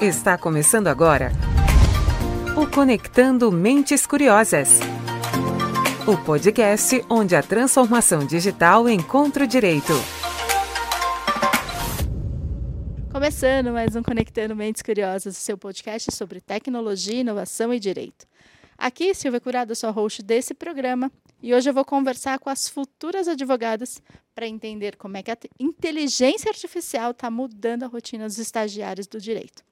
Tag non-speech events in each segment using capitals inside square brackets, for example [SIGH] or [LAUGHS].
Está começando agora o Conectando Mentes Curiosas. O podcast onde a transformação digital encontra o direito. Começando mais um Conectando Mentes Curiosas, seu podcast sobre tecnologia, inovação e direito. Aqui, Silvia Curado, sou a host desse programa e hoje eu vou conversar com as futuras advogadas para entender como é que a inteligência artificial está mudando a rotina dos estagiários do direito.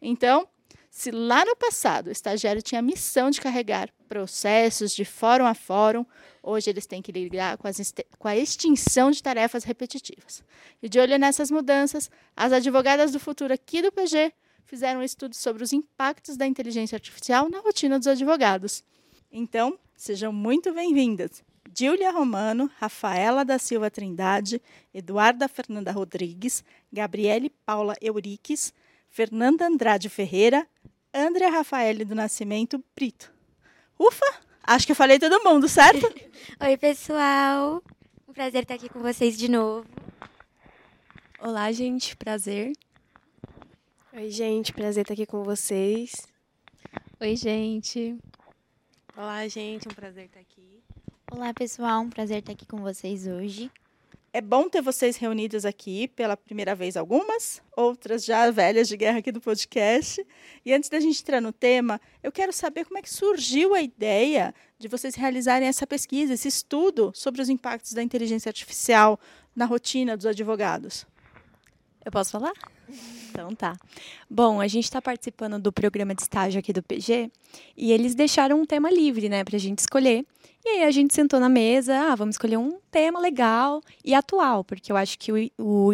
Então, se lá no passado o estagiário tinha a missão de carregar processos de fórum a fórum, hoje eles têm que lidar com, com, a extinção de tarefas repetitivas. E de olho nessas mudanças, as advogadas do futuro aqui do PG fizeram um estudo sobre os impactos da inteligência artificial na rotina dos advogados. Então, sejam muito bem-vindas. Júlia Romano, Rafaela da Silva Trindade, Eduarda Fernanda Rodrigues, Gabriele Paula Euriques, Fernanda Andrade Ferreira, André Rafael do Nascimento Brito. Ufa! Acho que eu falei todo mundo, certo? [LAUGHS] Oi, pessoal. Um prazer estar aqui com vocês de novo. Olá, gente. Prazer. Oi, gente. Prazer estar aqui com vocês. Oi, gente. Olá, gente. Um prazer estar aqui. Olá, pessoal. Um prazer estar aqui com vocês hoje. É bom ter vocês reunidas aqui pela primeira vez, algumas, outras já velhas de guerra aqui do podcast. E antes da gente entrar no tema, eu quero saber como é que surgiu a ideia de vocês realizarem essa pesquisa, esse estudo sobre os impactos da inteligência artificial na rotina dos advogados. Eu posso falar? Então tá. Bom, a gente está participando do programa de estágio aqui do PG e eles deixaram um tema livre, né, para a gente escolher. E aí a gente sentou na mesa, ah, vamos escolher um tema legal e atual, porque eu acho que o, o,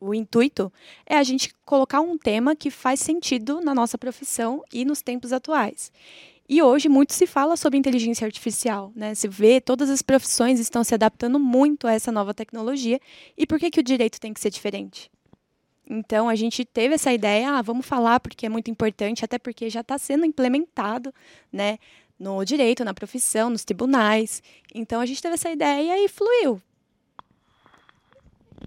o intuito é a gente colocar um tema que faz sentido na nossa profissão e nos tempos atuais. E hoje muito se fala sobre inteligência artificial, né? Se vê todas as profissões estão se adaptando muito a essa nova tecnologia. E por que que o direito tem que ser diferente? Então a gente teve essa ideia, ah, vamos falar porque é muito importante, até porque já está sendo implementado, né, no direito, na profissão, nos tribunais. Então a gente teve essa ideia e fluiu.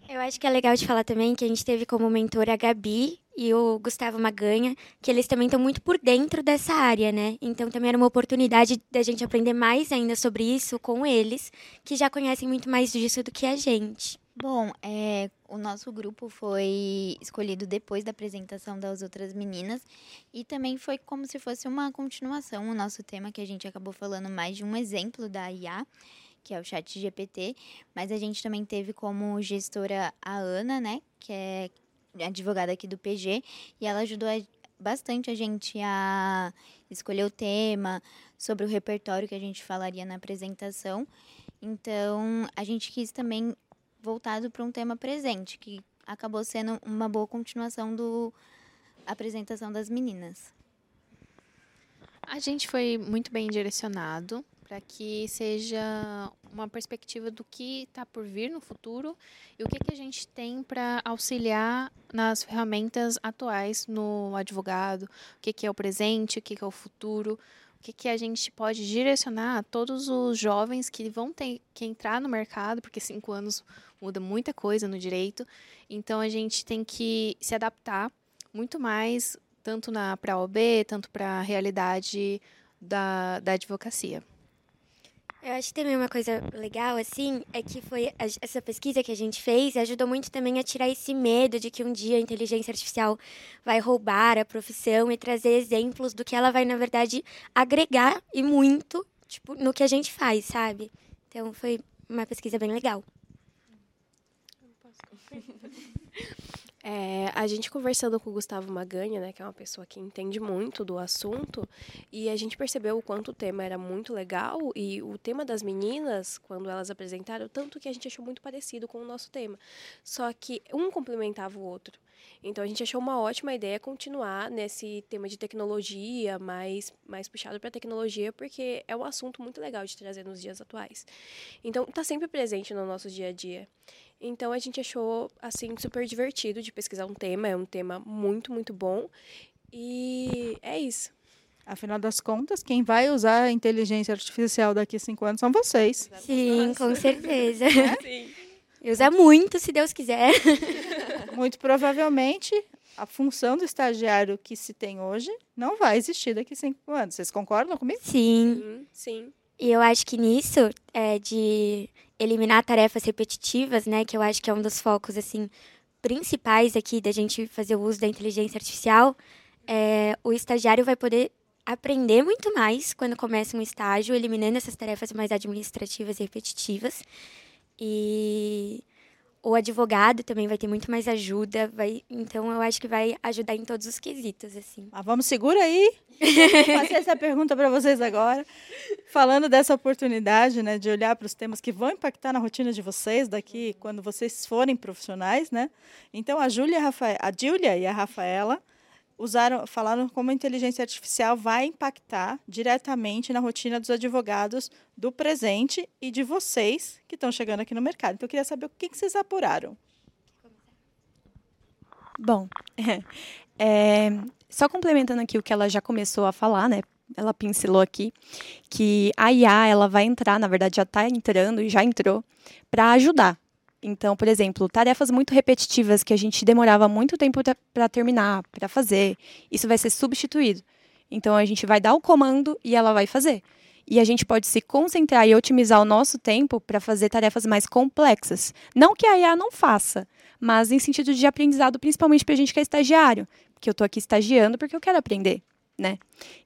Eu acho que é legal de falar também que a gente teve como mentor a Gabi e o Gustavo Maganha, que eles também estão muito por dentro dessa área, né? Então também era uma oportunidade da gente aprender mais ainda sobre isso com eles, que já conhecem muito mais disso do que a gente. Bom, é, o nosso grupo foi escolhido depois da apresentação das outras meninas e também foi como se fosse uma continuação. O nosso tema que a gente acabou falando mais de um exemplo da IA, que é o Chat GPT, mas a gente também teve como gestora a Ana, né, que é advogada aqui do PG, e ela ajudou a, bastante a gente a escolher o tema, sobre o repertório que a gente falaria na apresentação. Então, a gente quis também voltado para um tema presente, que acabou sendo uma boa continuação do apresentação das meninas. A gente foi muito bem direcionado para que seja uma perspectiva do que está por vir no futuro e o que, que a gente tem para auxiliar nas ferramentas atuais no advogado, o que, que é o presente, o que, que é o futuro, o que, que a gente pode direcionar a todos os jovens que vão ter que entrar no mercado, porque cinco anos muda muita coisa no direito. Então a gente tem que se adaptar muito mais, tanto para a OB, tanto para a realidade da, da advocacia. Eu acho que também uma coisa legal, assim, é que foi essa pesquisa que a gente fez ajudou muito também a tirar esse medo de que um dia a inteligência artificial vai roubar a profissão e trazer exemplos do que ela vai, na verdade, agregar e muito, tipo, no que a gente faz, sabe? Então foi uma pesquisa bem legal. [LAUGHS] É, a gente conversando com o Gustavo Maganha, né, que é uma pessoa que entende muito do assunto, e a gente percebeu o quanto o tema era muito legal e o tema das meninas, quando elas apresentaram, tanto que a gente achou muito parecido com o nosso tema. Só que um complementava o outro. Então a gente achou uma ótima ideia continuar nesse tema de tecnologia, mais, mais puxado para tecnologia, porque é um assunto muito legal de trazer nos dias atuais. Então está sempre presente no nosso dia a dia. Então a gente achou assim super divertido de pesquisar um tema, é um tema muito, muito bom. E é isso. Afinal das contas, quem vai usar a inteligência artificial daqui a cinco anos são vocês. Sim, com certeza. É? Sim. [LAUGHS] Usa muito, se Deus quiser. [LAUGHS] Muito provavelmente a função do estagiário que se tem hoje não vai existir daqui a cinco anos. Vocês concordam comigo? Sim. Sim, sim. E eu acho que nisso, é, de eliminar tarefas repetitivas, né, que eu acho que é um dos focos, assim, principais aqui da gente fazer o uso da inteligência artificial, é, o estagiário vai poder aprender muito mais quando começa um estágio, eliminando essas tarefas mais administrativas e repetitivas. E o advogado também vai ter muito mais ajuda, vai, então eu acho que vai ajudar em todos os quesitos, assim. Ah, vamos, segura aí. Fazer essa pergunta para vocês agora. Falando dessa oportunidade, né, de olhar para os temas que vão impactar na rotina de vocês daqui, quando vocês forem profissionais, né? Então, a Júlia, a Júlia e a Rafaela usaram, falaram como a inteligência artificial vai impactar diretamente na rotina dos advogados do presente e de vocês que estão chegando aqui no mercado. Então, eu queria saber o que, que vocês apuraram. Bom, [LAUGHS] é, só complementando aqui o que ela já começou a falar, né? Ela pincelou aqui que a IA ela vai entrar, na verdade já está entrando e já entrou para ajudar então, por exemplo, tarefas muito repetitivas que a gente demorava muito tempo para terminar, para fazer, isso vai ser substituído. Então, a gente vai dar o comando e ela vai fazer. E a gente pode se concentrar e otimizar o nosso tempo para fazer tarefas mais complexas. Não que a IA não faça, mas em sentido de aprendizado, principalmente para a gente que é estagiário. Porque eu estou aqui estagiando porque eu quero aprender. Né?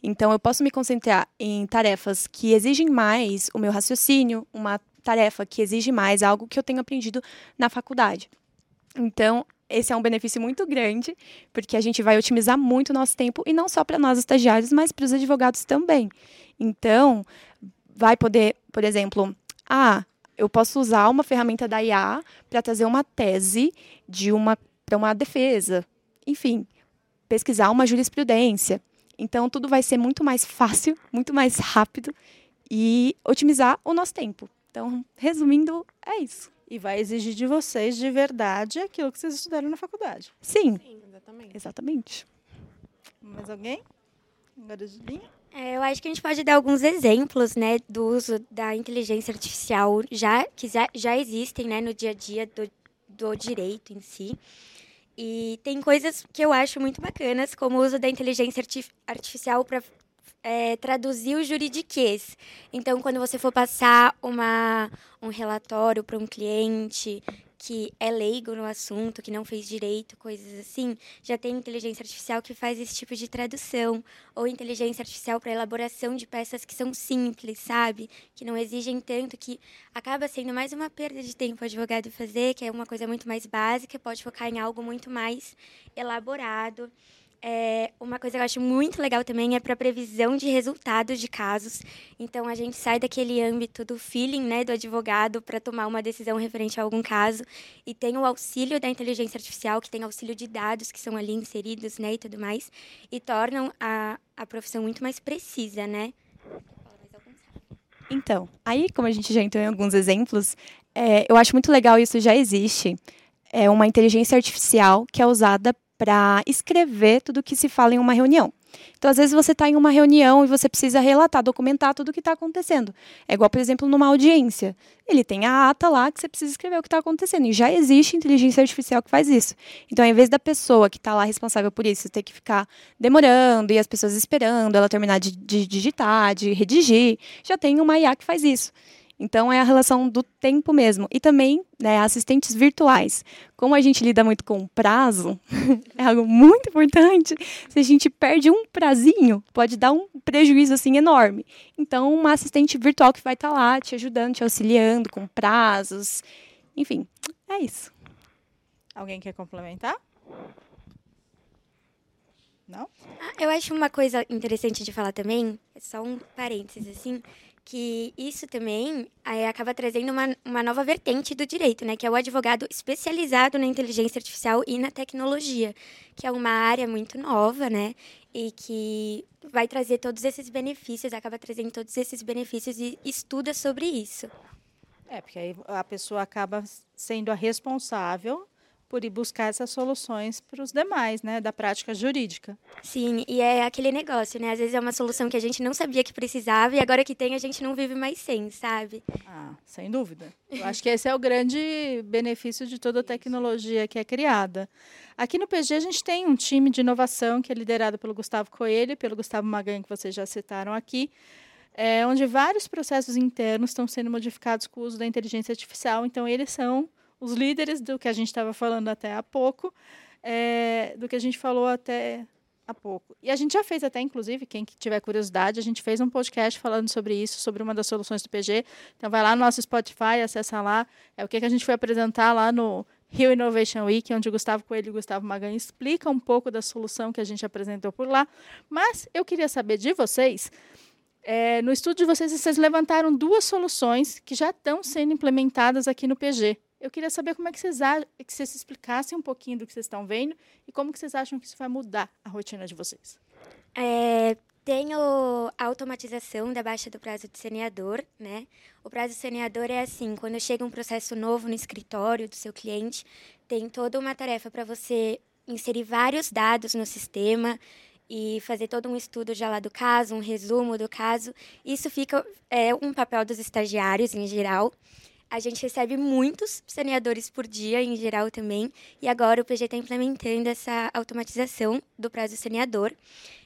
Então, eu posso me concentrar em tarefas que exigem mais o meu raciocínio, uma tarefa que exige mais, algo que eu tenho aprendido na faculdade. Então, esse é um benefício muito grande, porque a gente vai otimizar muito o nosso tempo, e não só para nós estagiários, mas para os advogados também. Então, vai poder, por exemplo, ah, eu posso usar uma ferramenta da IA para trazer uma tese de uma para uma defesa, enfim, pesquisar uma jurisprudência. Então, tudo vai ser muito mais fácil, [LAUGHS] muito mais rápido e otimizar o nosso tempo. Então, [LAUGHS] resumindo, é isso. E vai exigir de vocês de verdade aquilo que vocês estudaram na faculdade. Sim. Sim, exatamente. Exatamente. Mais alguém? Agora de linha? É, eu acho que a gente pode dar alguns exemplos, né, do uso da inteligência artificial já que já, já existem, né, no dia a dia do, do direito em si. E tem coisas que eu acho muito bacanas, como o uso da inteligência artificial para é, traduzir o juridiquês. Então, quando você for passar uma, um relatório para um cliente que é leigo no assunto, que não fez direito, coisas assim, já tem inteligência artificial que faz esse tipo de tradução. Ou inteligência artificial para elaboração de peças que são simples, sabe? Que não exigem tanto, que acaba sendo mais uma perda de tempo o advogado fazer, que é uma coisa muito mais básica, pode focar em algo muito mais elaborado. É, uma coisa que eu acho muito legal também é para previsão de resultados de casos. Então a gente sai daquele âmbito do feeling, né, do advogado para tomar uma decisão referente a algum caso e tem o auxílio da inteligência artificial, que tem auxílio de dados que são ali inseridos, né, e tudo mais, e tornam a, a profissão muito mais precisa, né? Então, aí como a gente já entrou em alguns exemplos, é, eu acho muito legal isso já existe. É uma inteligência artificial que é usada para escrever tudo o que se fala em uma reunião. Então, às vezes, você está em uma reunião e você precisa relatar, documentar tudo o que está acontecendo. É igual, por exemplo, numa audiência. Ele tem a ata lá que você precisa escrever o que está acontecendo. E já existe inteligência artificial que faz isso. Então, ao invés da pessoa que está lá responsável por isso ter que ficar demorando e as pessoas esperando ela terminar de, de digitar, de redigir, já tem uma IA que faz isso. Então, é a relação do tempo mesmo. E também né, assistentes virtuais. Como a gente lida muito com prazo, [LAUGHS] é algo muito importante. Se a gente perde um prazinho, pode dar um prejuízo assim enorme. Então, uma assistente virtual que vai estar tá lá te ajudando, te auxiliando com prazos. Enfim, é isso. Alguém quer complementar? Não? Ah, eu acho uma coisa interessante de falar também, é só um parênteses assim, que isso também é, acaba trazendo uma, uma nova vertente do direito, né? Que é o advogado especializado na inteligência artificial e na tecnologia, que é uma área muito nova, né? E que vai trazer todos esses benefícios, acaba trazendo todos esses benefícios e estuda sobre isso. É, porque aí a pessoa acaba sendo a responsável por ir buscar essas soluções para os demais, né, da prática jurídica. Sim, e é aquele negócio, né? Às vezes é uma solução que a gente não sabia que precisava e agora que tem a gente não vive mais sem, sabe? Ah, sem dúvida. Eu acho que esse é o grande benefício de toda a tecnologia que é criada. Aqui no PG a gente tem um time de inovação que é liderado pelo Gustavo Coelho e pelo Gustavo Magan, que vocês já citaram aqui, é, onde vários processos internos estão sendo modificados com o uso da inteligência artificial. Então, eles são os líderes do que a gente estava falando até há pouco, é, do que a gente falou até há pouco. E a gente já fez até, inclusive, quem tiver curiosidade, a gente fez um podcast falando sobre isso, sobre uma das soluções do PG. Então vai lá no nosso Spotify, acessa lá. É o que, que a gente foi apresentar lá no Rio Innovation Week, onde o Gustavo Coelho e o Gustavo Magan explica um pouco da solução que a gente apresentou por lá. Mas eu queria saber de vocês. É, no estudo de vocês, vocês levantaram duas soluções que já estão sendo implementadas aqui no PG. Eu queria saber como é que vocês que vocês explicassem um pouquinho do que vocês estão vendo e como que vocês acham que isso vai mudar a rotina de vocês. É, a automatização da baixa do prazo de saneador, né? O prazo de saneador é assim, quando chega um processo novo no escritório do seu cliente, tem toda uma tarefa para você inserir vários dados no sistema e fazer todo um estudo já lá do caso, um resumo do caso. Isso fica é um papel dos estagiários em geral. A gente recebe muitos saneadores por dia, em geral também, e agora o PG está implementando essa automatização do prazo saneador,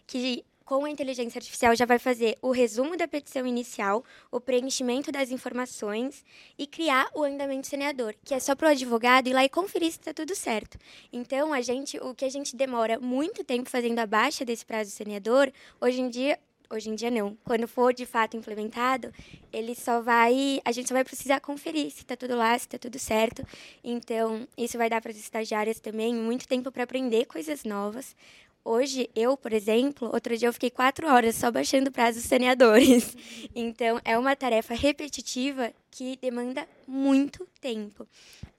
que com a inteligência artificial já vai fazer o resumo da petição inicial, o preenchimento das informações e criar o andamento saneador, que é só para o advogado ir lá e conferir se está tudo certo. Então, a gente, o que a gente demora muito tempo fazendo a baixa desse prazo saneador, hoje em dia hoje em dia não. Quando for de fato implementado, ele só vai, a gente só vai precisar conferir se está tudo lá, se está tudo certo. Então, isso vai dar para as estagiárias também muito tempo para aprender coisas novas. Hoje, eu, por exemplo, outro dia eu fiquei quatro horas só baixando prazos saneadores. [LAUGHS] Então, é uma tarefa repetitiva que demanda muito tempo.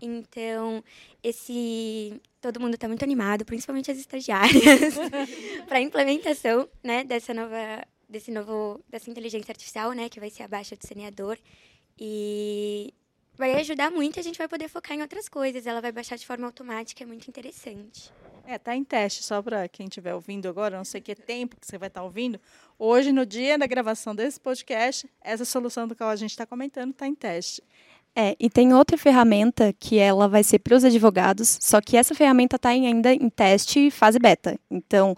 Então, esse. Todo mundo está muito animado, principalmente as estagiárias, [LAUGHS] para a implementação né, dessa nova desse novo dessa inteligência artificial, né, que vai ser a baixa do saneador e vai ajudar muito, a gente vai poder focar em outras coisas. Ela vai baixar de forma automática, é muito interessante. É, tá em teste, só para quem estiver ouvindo agora, não sei que tempo que você vai estar tá ouvindo. Hoje, no dia da gravação desse podcast, essa solução do qual a gente está comentando está em teste. É, e tem outra ferramenta que ela vai ser para os advogados, só que essa ferramenta está ainda em teste fase beta. Então,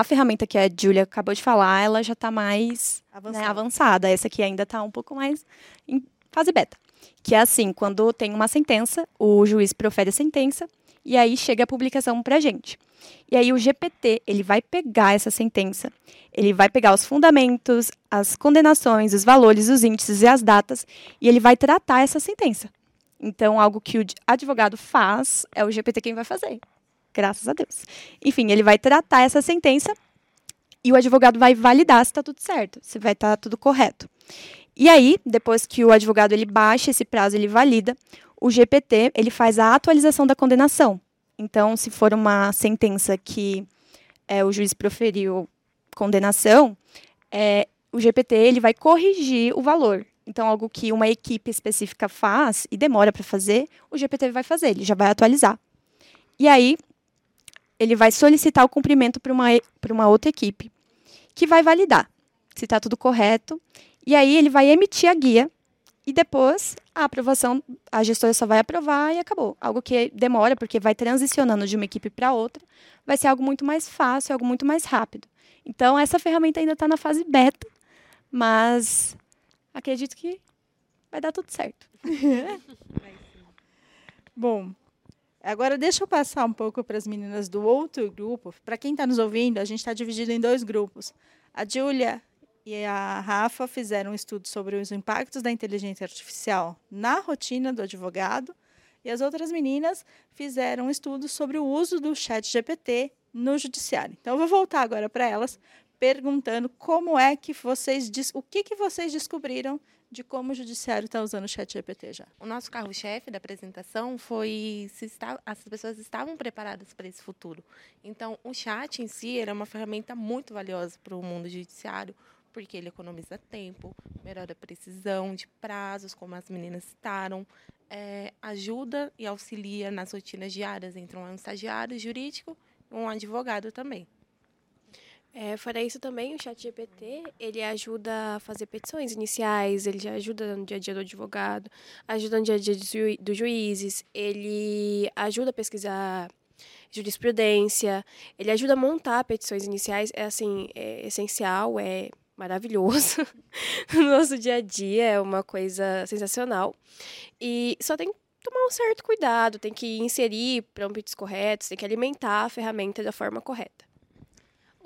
a ferramenta que a Julia acabou de falar, ela já está mais né, avançada. Né, avançada. Essa aqui ainda está um pouco mais em fase beta. Que é assim, quando tem uma sentença, o juiz profere a sentença e aí chega a publicação para a gente. E aí o GPT, ele vai pegar essa sentença, ele vai pegar os fundamentos, as condenações, os valores, os índices e as datas, e ele vai tratar essa sentença. Então, algo que o advogado faz, é o GPT quem vai fazer graças a Deus. Enfim, ele vai tratar essa sentença e o advogado vai validar se está tudo certo, se vai estar tá tudo correto. E aí, depois que o advogado ele baixa esse prazo, ele valida, o GPT ele faz a atualização da condenação. Então, se for uma sentença que é, o juiz proferiu condenação, é, o GPT ele vai corrigir o valor. Então, algo que uma equipe específica faz e demora para fazer, o GPT vai fazer, ele já vai atualizar. E aí, ele vai solicitar o cumprimento para uma, uma outra equipe, que vai validar se está tudo correto. E aí ele vai emitir a guia e depois a aprovação, a gestora só vai aprovar e acabou. Algo que demora, porque vai transicionando de uma equipe para outra, vai ser algo muito mais fácil, algo muito mais rápido. Então, essa ferramenta ainda está na fase beta, mas acredito que vai dar tudo certo. [LAUGHS] Bom, Agora, deixa eu passar um pouco para as meninas do outro grupo. Para quem está nos ouvindo, a gente está dividido em dois grupos. A Júlia e a Rafa fizeram um estudo sobre os impactos da inteligência artificial na rotina do advogado. E as outras meninas fizeram um estudo sobre o uso do chat GPT no judiciário. Então, eu vou voltar agora para elas, perguntando como é que vocês, o que, que vocês descobriram de como o judiciário está usando o chat GPT já. O nosso carro-chefe da apresentação foi se está, as pessoas estavam preparadas para esse futuro. Então, o chat em si era uma ferramenta muito valiosa para o mundo judiciário, porque ele economiza tempo, melhora a precisão de prazos, como as meninas citaram, é, ajuda e auxilia nas rotinas diárias entre um estagiário jurídico e um advogado também. É, fora isso também, o chat GPT, ele ajuda a fazer petições iniciais, ele ajuda no dia a dia do advogado, ajuda no dia a dia dos juízes, ele ajuda a pesquisar jurisprudência, ele ajuda a montar petições iniciais, é assim, é essencial, é maravilhoso [LAUGHS] no nosso dia a dia, é uma coisa sensacional. E só tem tomar um certo cuidado, tem que inserir prompts corretos, tem que alimentar a ferramenta da forma correta.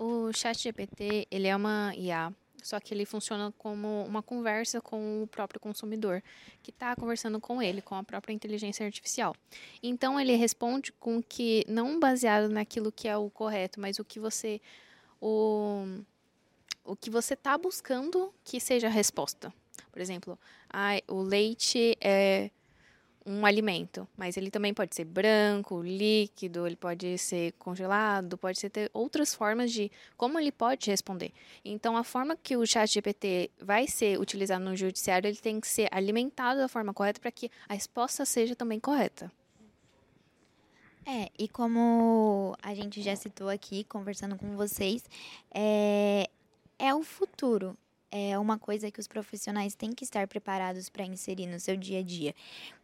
O ChatGPT, ele é uma IA, só que ele funciona como uma conversa com o próprio consumidor, que está conversando com ele, com a própria inteligência artificial. Então ele responde com que não baseado naquilo que é o correto, mas o que você o o que você está buscando que seja a resposta. Por exemplo, ah, o leite é um alimento, mas ele também pode ser branco, líquido, ele pode ser congelado, pode ser ter outras formas de como ele pode responder. Então, a forma que o chat GPT vai ser utilizado no judiciário, ele tem que ser alimentado da forma correta para que a resposta seja também correta. É, e como a gente já citou aqui, conversando com vocês, é, é o futuro é uma coisa que os profissionais têm que estar preparados para inserir no seu dia a dia.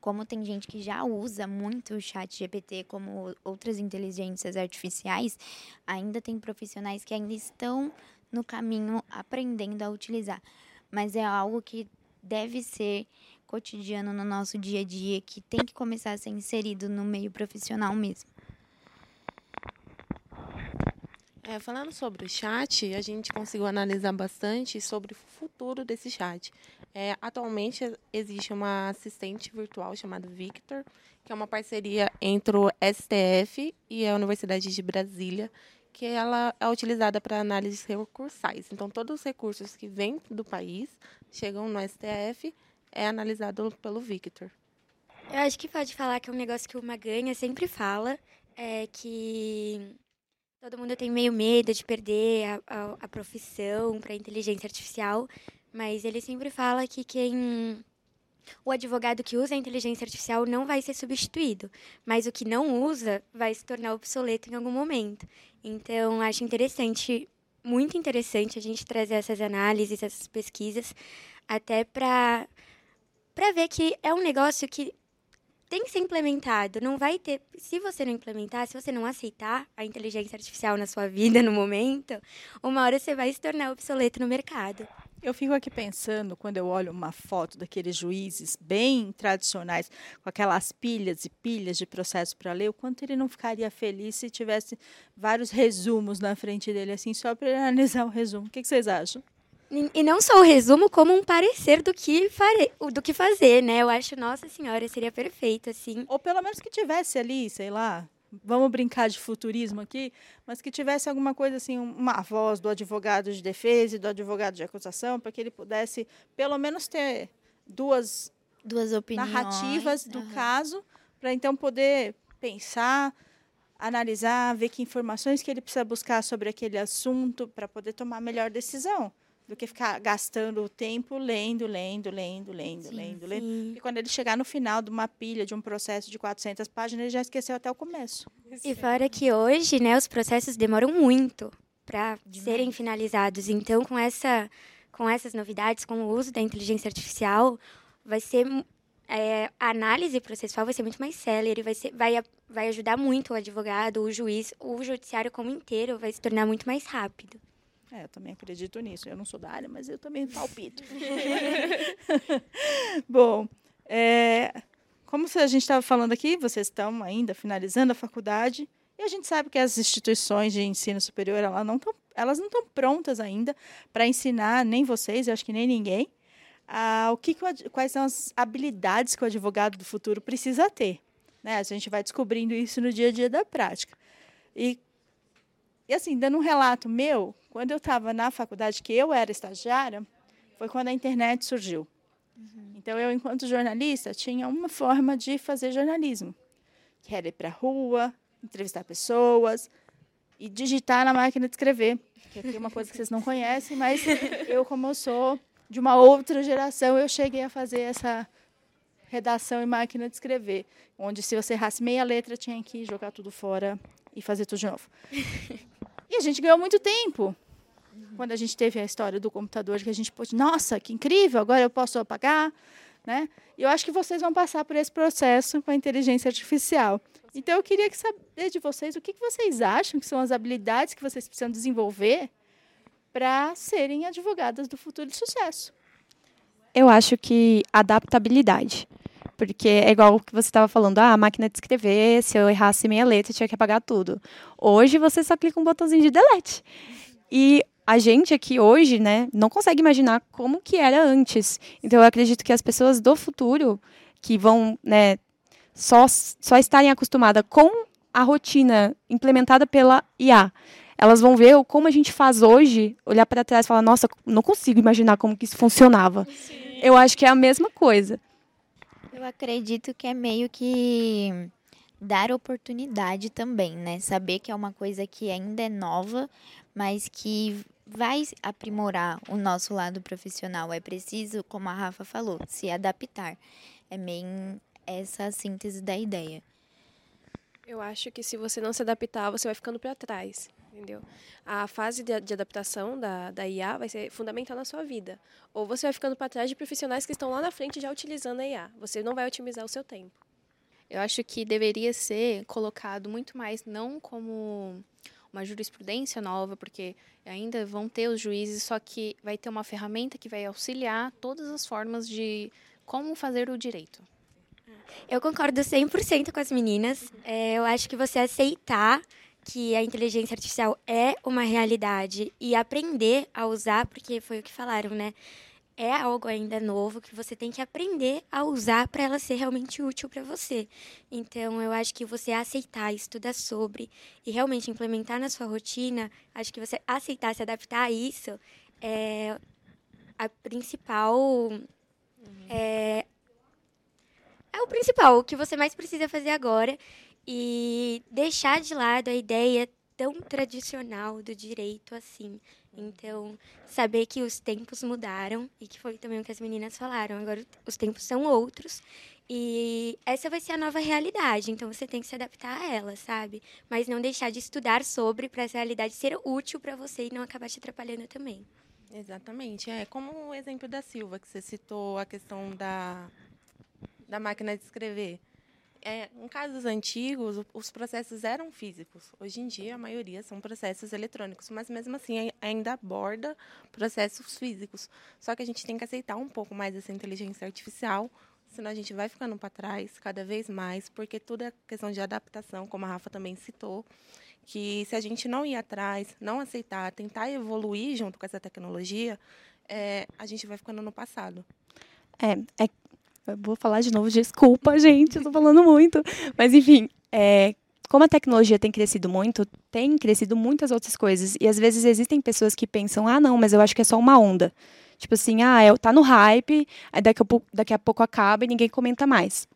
Como tem gente que já usa muito o chat GPT como outras inteligências artificiais, ainda tem profissionais que ainda estão no caminho aprendendo a utilizar. Mas é algo que deve ser cotidiano no nosso dia a dia, que tem que começar a ser inserido no meio profissional mesmo. É, falando sobre o chat, a gente conseguiu analisar bastante sobre o futuro desse chat. É, atualmente existe uma assistente virtual chamada Victor, que é uma parceria entre o STF e a Universidade de Brasília, que ela é utilizada para análises recursais. Então, todos os recursos que vêm do país chegam no STF é analisado pelo Victor. Eu acho que pode falar que é um negócio que o Maganha sempre fala, é que Todo mundo tem meio medo de perder a, a, a profissão para inteligência artificial, mas ele sempre fala que quem o advogado que usa a inteligência artificial não vai ser substituído, mas o que não usa vai se tornar obsoleto em algum momento. Então, acho interessante, muito interessante a gente trazer essas análises, essas pesquisas, até para para ver que é um negócio que tem que ser implementado. Não vai ter. Se você não implementar, se você não aceitar a inteligência artificial na sua vida no momento, uma hora você vai se tornar obsoleto no mercado. Eu fico aqui pensando, quando eu olho uma foto daqueles juízes bem tradicionais, com aquelas pilhas e pilhas de processo para ler, o quanto ele não ficaria feliz se tivesse vários resumos na frente dele, assim, só para [LAUGHS] analisar o resumo. O que, vocês acham? E não só o resumo, como um parecer do que, fare... do que fazer, né? Eu acho, nossa senhora, seria perfeito, assim. Ou pelo menos que tivesse ali, sei lá, vamos brincar de futurismo aqui, mas que tivesse alguma coisa assim, uma voz do advogado de defesa e do advogado de acusação, para que ele pudesse, pelo menos, ter duas, duas opiniões, narrativas do uhum. caso, para então poder pensar, analisar, ver que informações que ele precisa buscar sobre aquele assunto para poder tomar a melhor decisão do que ficar gastando o tempo lendo, lendo, lendo, lendo, sim, lendo, sim. lendo. E quando ele chegar no final de uma pilha, de um processo de 400 páginas, ele já esqueceu até o começo. E fora que hoje, né, os processos demoram muito para serem finalizados. Então, com essa com essas novidades, com o uso da inteligência artificial, vai ser é, a análise processual vai ser muito mais célere, vai, ser, vai, vai ajudar muito o advogado, o juiz, o judiciário como inteiro vai se tornar muito mais rápido. É, eu também acredito nisso. Eu não sou da área, mas eu também palpito. [LAUGHS] Bom, é, como a gente estava falando aqui, vocês estão ainda finalizando a faculdade e a gente sabe que as instituições de ensino superior elas não estão elas não estão prontas ainda para ensinar nem vocês, eu acho que nem ninguém, o que, que quais são as habilidades que o advogado do futuro precisa ter. Né? A gente vai descobrindo isso no dia a dia da prática. E e assim, dando um relato meu, quando eu estava na faculdade, que eu era estagiária, foi quando a internet surgiu. Uhum. Então, eu, enquanto jornalista, tinha uma forma de fazer jornalismo, que era ir para a rua, entrevistar pessoas e digitar na máquina de escrever, que é uma coisa que vocês não conhecem, mas eu, como eu sou de uma outra geração, eu cheguei a fazer essa redação e máquina de escrever, onde se você errasse meia letra tinha que jogar tudo fora e fazer tudo de novo. [LAUGHS] e a gente ganhou muito tempo. Quando a gente teve a história do computador, que a gente pôde, nossa, que incrível, agora eu posso apagar, né? E eu acho que vocês vão passar por esse processo com a inteligência artificial. Então eu queria saber de vocês o que vocês acham que são as habilidades que vocês precisam desenvolver para serem advogadas do futuro de sucesso. Eu acho que adaptabilidade. Porque é igual o que você estava falando, ah, a máquina de escrever, se eu errasse meia letra, eu tinha que apagar tudo. Hoje você só clica um botãozinho de delete. E a gente aqui hoje, né, não consegue imaginar como que era antes. Então eu acredito que as pessoas do futuro que vão, né, só só estarem acostumadas com a rotina implementada pela IA, elas vão ver como a gente faz hoje, olhar para trás e falar, nossa, não consigo imaginar como que isso funcionava. Sim. Eu acho que é a mesma coisa. Eu acredito que é meio que dar oportunidade também, né? Saber que é uma coisa que ainda é nova, mas que vai aprimorar o nosso lado profissional. É preciso, como a Rafa falou, se adaptar. É meio essa síntese da ideia. Eu acho que se você não se adaptar, você vai ficando para trás entendeu? A fase de, de, adaptação da, da IA vai ser fundamental na sua vida. Ou você vai ficando para trás de profissionais que estão lá na frente já utilizando a IA. Você não vai otimizar o seu tempo. Eu acho que deveria ser colocado muito mais, não como uma jurisprudência nova, porque ainda vão ter os juízes, só que vai ter uma ferramenta que vai auxiliar todas as formas de como fazer o direito. Eu concordo 100% com as meninas. É, eu acho que você aceitar que a inteligência artificial é uma realidade e aprender a usar, porque foi o que falaram, né? É algo ainda novo que você tem que aprender a usar para ela ser realmente útil para você. Então, eu acho que você aceitar, estudar sobre e realmente implementar na sua rotina, acho que você aceitar, se adaptar a isso é a principal. Uhum. É, é o principal, o que você mais precisa fazer agora e deixar de lado a ideia tão tradicional do direito assim. Então, saber que os tempos mudaram e que foi também o que as meninas falaram. Agora os tempos são outros e essa vai ser a nova realidade. Então você tem que se adaptar a ela, sabe? Mas não deixar de estudar sobre para essa realidade ser útil para você e não acabar te atrapalhando também. Exatamente. É como o exemplo da Silva que você citou a questão da da máquina de escrever é, em casos antigos, os processos eram físicos. Hoje em dia, a maioria são processos eletrônicos, mas mesmo assim ainda aborda processos físicos. Só que a gente tem que aceitar um pouco mais essa inteligência artificial, senão a gente vai ficando para trás cada vez mais, porque tudo é questão de adaptação, como a Rafa também citou, que se a gente não ir atrás, não aceitar, tentar evoluir junto com essa tecnologia, é, a gente vai ficando no passado. É, é vou falar de novo, desculpa, [LAUGHS] gente, estou falando muito. Mas, enfim, é, como a tecnologia tem crescido muito, tem crescido muitas outras coisas. E às vezes existem pessoas que pensam, ah, não, mas eu acho que é só uma onda. Tipo assim, ah, é, tá no hype, aí daqui a, pouco, daqui a pouco acaba e ninguém comenta mais.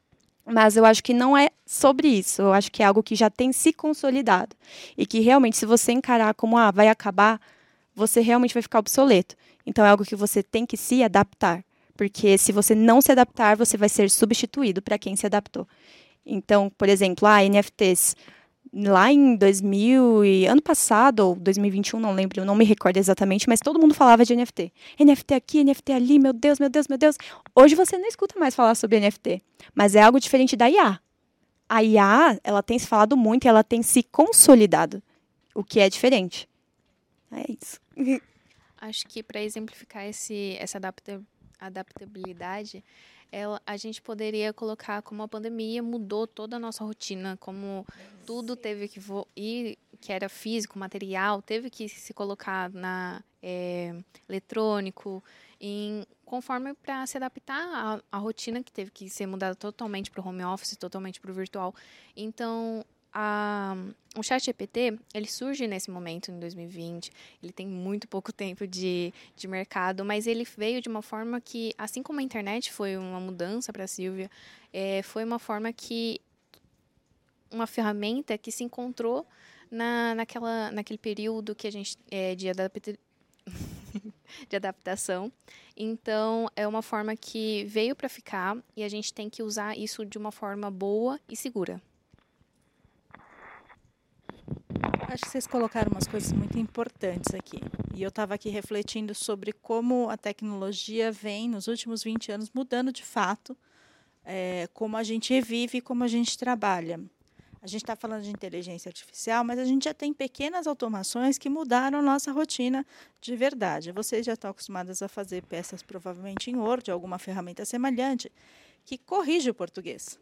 Mas eu acho que não é sobre isso. Eu acho que é algo que já tem se consolidado. E que realmente, se você encarar como, ah, vai acabar, você realmente vai ficar obsoleto. Então é algo que você tem que se adaptar porque se você não se adaptar, você vai ser substituído para quem se adaptou. Então, por exemplo, a ah, NFTs lá em 2000 e ano passado ou 2021, não lembro, não me recordo exatamente, mas todo mundo falava de NFT. NFT aqui, NFT ali, meu Deus, meu Deus, meu Deus. Hoje você não escuta mais falar sobre NFT, mas é algo diferente da IA. A IA, ela tem se falado muito e ela tem se consolidado, o que é diferente. É isso. [LAUGHS] Acho que para exemplificar esse, essa adaptabilidade adaptabilidade, ela, a gente poderia colocar como a pandemia mudou toda a nossa rotina, como tudo teve que ir, que era físico, material, teve que se colocar na é, eletrônico, em, conforme para se adaptar à, à rotina que teve que ser mudada totalmente para o home office, totalmente para o virtual. Então, a, o chat GPT, ele surge nesse momento, em 2020, ele tem muito pouco [LAUGHS] tempo de, de mercado, mas ele veio de uma forma que, assim como a internet foi uma mudança para a Silvia, é, foi uma forma que, uma ferramenta que se encontrou na, naquela, naquele período que a gente, é, de adaptabilidade, [LAUGHS] de adaptação. Então, é uma forma que veio para ficar e a gente tem que usar isso de uma forma boa e segura. Acho que vocês colocaram umas coisas muito importantes aqui. E eu estava aqui refletindo sobre como a tecnologia vem, nos últimos 20 anos, mudando de fato é, como a gente vive e como a gente trabalha. A gente está falando de inteligência artificial, mas a gente já tem pequenas automações que mudaram a nossa rotina de verdade. Vocês já estão acostumadas a fazer peças provavelmente em Word, alguma ferramenta semelhante, que corrige o português.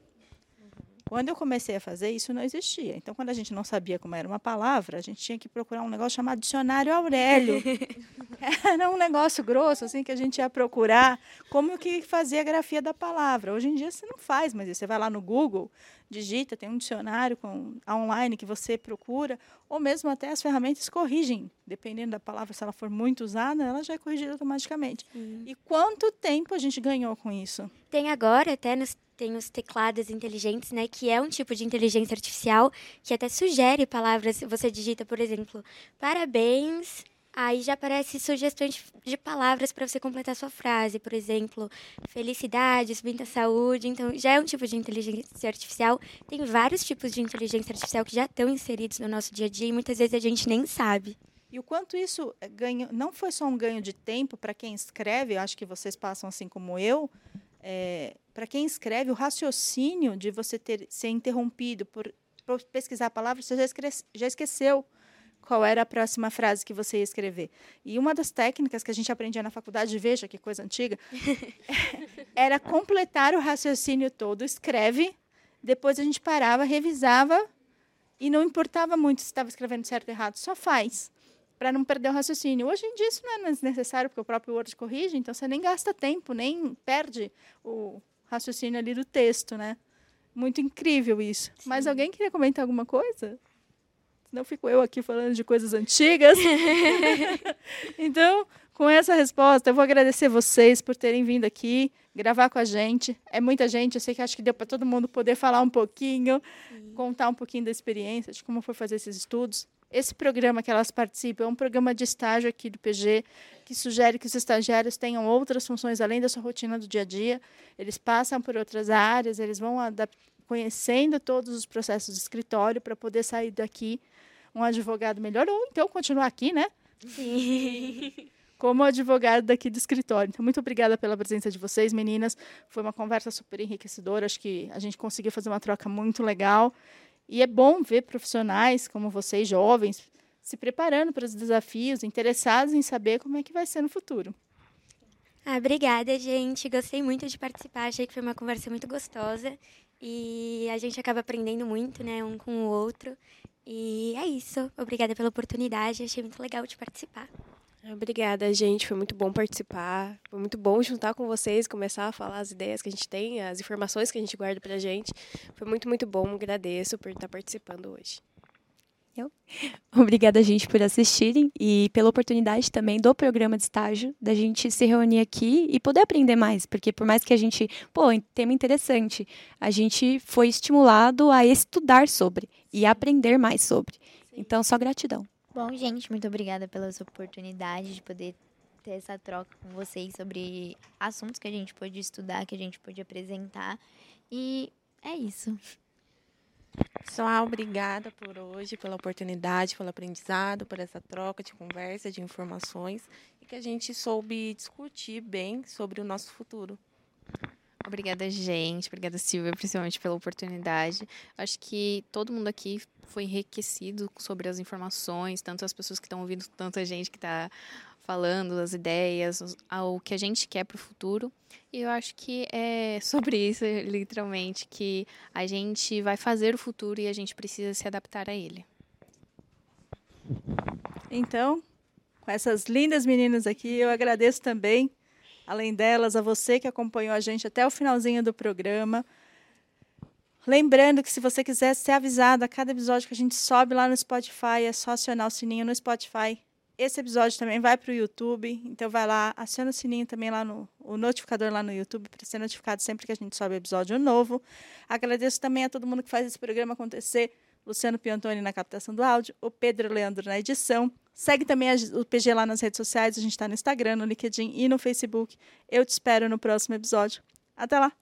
Quando eu comecei a fazer, isso não existia. Então, quando a gente não sabia como era uma palavra, a gente tinha que procurar um negócio chamado Dicionário Aurélio. [LAUGHS] era um negócio grosso, assim, que a gente ia procurar como que fazia a grafia da palavra. Hoje em dia você não faz, mas você vai lá no Google, digita, tem um dicionário com, online que você procura, ou mesmo até as ferramentas corrigem. Dependendo da palavra, se ela for muito usada, ela já é corrigida automaticamente. E quanto tempo a gente ganhou com isso? Tem agora, até nos tem os teclados inteligentes, né, que é um tipo de inteligência artificial que até sugere palavras. Você digita, por exemplo, parabéns, aí já aparece sugestões de palavras para você completar sua frase, por exemplo, felicidades, muita saúde. Então, já é um tipo de inteligência artificial. Tem vários tipos de inteligência artificial que já estão inseridos no nosso dia a dia e muitas vezes a gente nem sabe. E o quanto isso ganho, não foi só um ganho de tempo para quem escreve, eu acho que vocês passam assim como eu, é, para quem escreve, o raciocínio de você ter ser interrompido por, por pesquisar a palavra, você já, esque, já esqueceu qual era a próxima frase que você ia escrever. E uma das técnicas que a gente aprendia na faculdade, veja que coisa antiga, [LAUGHS] era completar o raciocínio todo, escreve, depois a gente parava, revisava e não importava muito se estava escrevendo certo ou errado, só faz para não perder o raciocínio. Hoje em dia isso não é necessário, porque o próprio Word corrige, então você nem gasta tempo, nem perde o raciocínio ali do texto, né? Muito incrível isso. Sim. Mas alguém queria comentar alguma coisa? Não fico eu aqui falando de coisas antigas. [LAUGHS] então, com essa resposta, eu vou agradecer vocês por terem vindo aqui gravar com a gente. É muita gente, eu sei que acho que deu para todo mundo poder falar um pouquinho, Sim. contar um pouquinho da experiência, de como foi fazer esses estudos. Esse programa que elas participam é um programa de estágio aqui do PG, que sugere que os estagiários tenham outras funções além da sua rotina do dia a dia. Eles passam por outras áreas, eles vão conhecendo todos os processos de escritório para poder sair daqui um advogado melhor, ou então continuar aqui, né? Sim. [LAUGHS] Como advogado daqui do escritório. Então, muito obrigada pela presença de vocês, meninas. Foi uma conversa super enriquecedora. Acho que a gente conseguiu fazer uma troca muito legal. E é bom ver profissionais como vocês, jovens, se preparando para os desafios, interessados em saber como é que vai ser no futuro. Ah, obrigada, gente. Gostei muito de participar. Achei que foi uma conversa muito gostosa. E a gente acaba aprendendo muito, né, um com o outro. E é isso. Obrigada pela oportunidade. Achei muito legal de participar. Obrigada, gente. Foi muito bom participar. Foi muito bom juntar com vocês, começar a falar as ideias que a gente tem, as informações que a gente guarda pra gente. Foi muito, muito bom. Agradeço por estar participando hoje. Eu. [LAUGHS] Obrigada, gente, por assistirem e pela oportunidade também do programa de estágio, da gente se reunir aqui e poder aprender mais, porque por mais que a gente, pô, tema interessante, a gente foi estimulado a estudar sobre e aprender mais sobre. Então, só gratidão. Bom, gente, muito obrigada pela sua oportunidade de poder ter essa troca com vocês sobre assuntos que a gente pôde estudar, que a gente pôde apresentar. E é isso. Só obrigada por hoje, pela oportunidade, pelo aprendizado, por essa troca de conversa, de informações e que a gente soube discutir bem sobre o nosso futuro. Obrigada, gente. Obrigada, Silvia, principalmente pela oportunidade. Acho que todo mundo aqui foi enriquecido sobre as informações, tanto as pessoas que estão ouvindo, tanta gente que está falando as ideias, o que a gente quer para o futuro. E eu acho que é [LAUGHS] sobre isso, literalmente, que a gente vai fazer o futuro e a gente precisa se adaptar a ele. Então, com essas lindas meninas aqui, eu agradeço também além delas, a você que acompanhou a gente até o finalzinho do programa. Lembrando que se você quiser ser avisado a cada episódio que a gente sobe lá no Spotify, é só acionar o sininho no Spotify. Esse episódio também vai para o YouTube, então vai lá, aciona o sininho também lá no o notificador lá no YouTube para ser notificado sempre que a gente sobe episódio novo. Agradeço também a todo mundo que faz esse programa acontecer. Luciano Piantoni na captação do áudio, o Pedro Leandro na edição, Segue também o PG lá nas redes sociais. A gente está no Instagram, no LinkedIn e no Facebook. Eu te espero no próximo episódio. Até lá!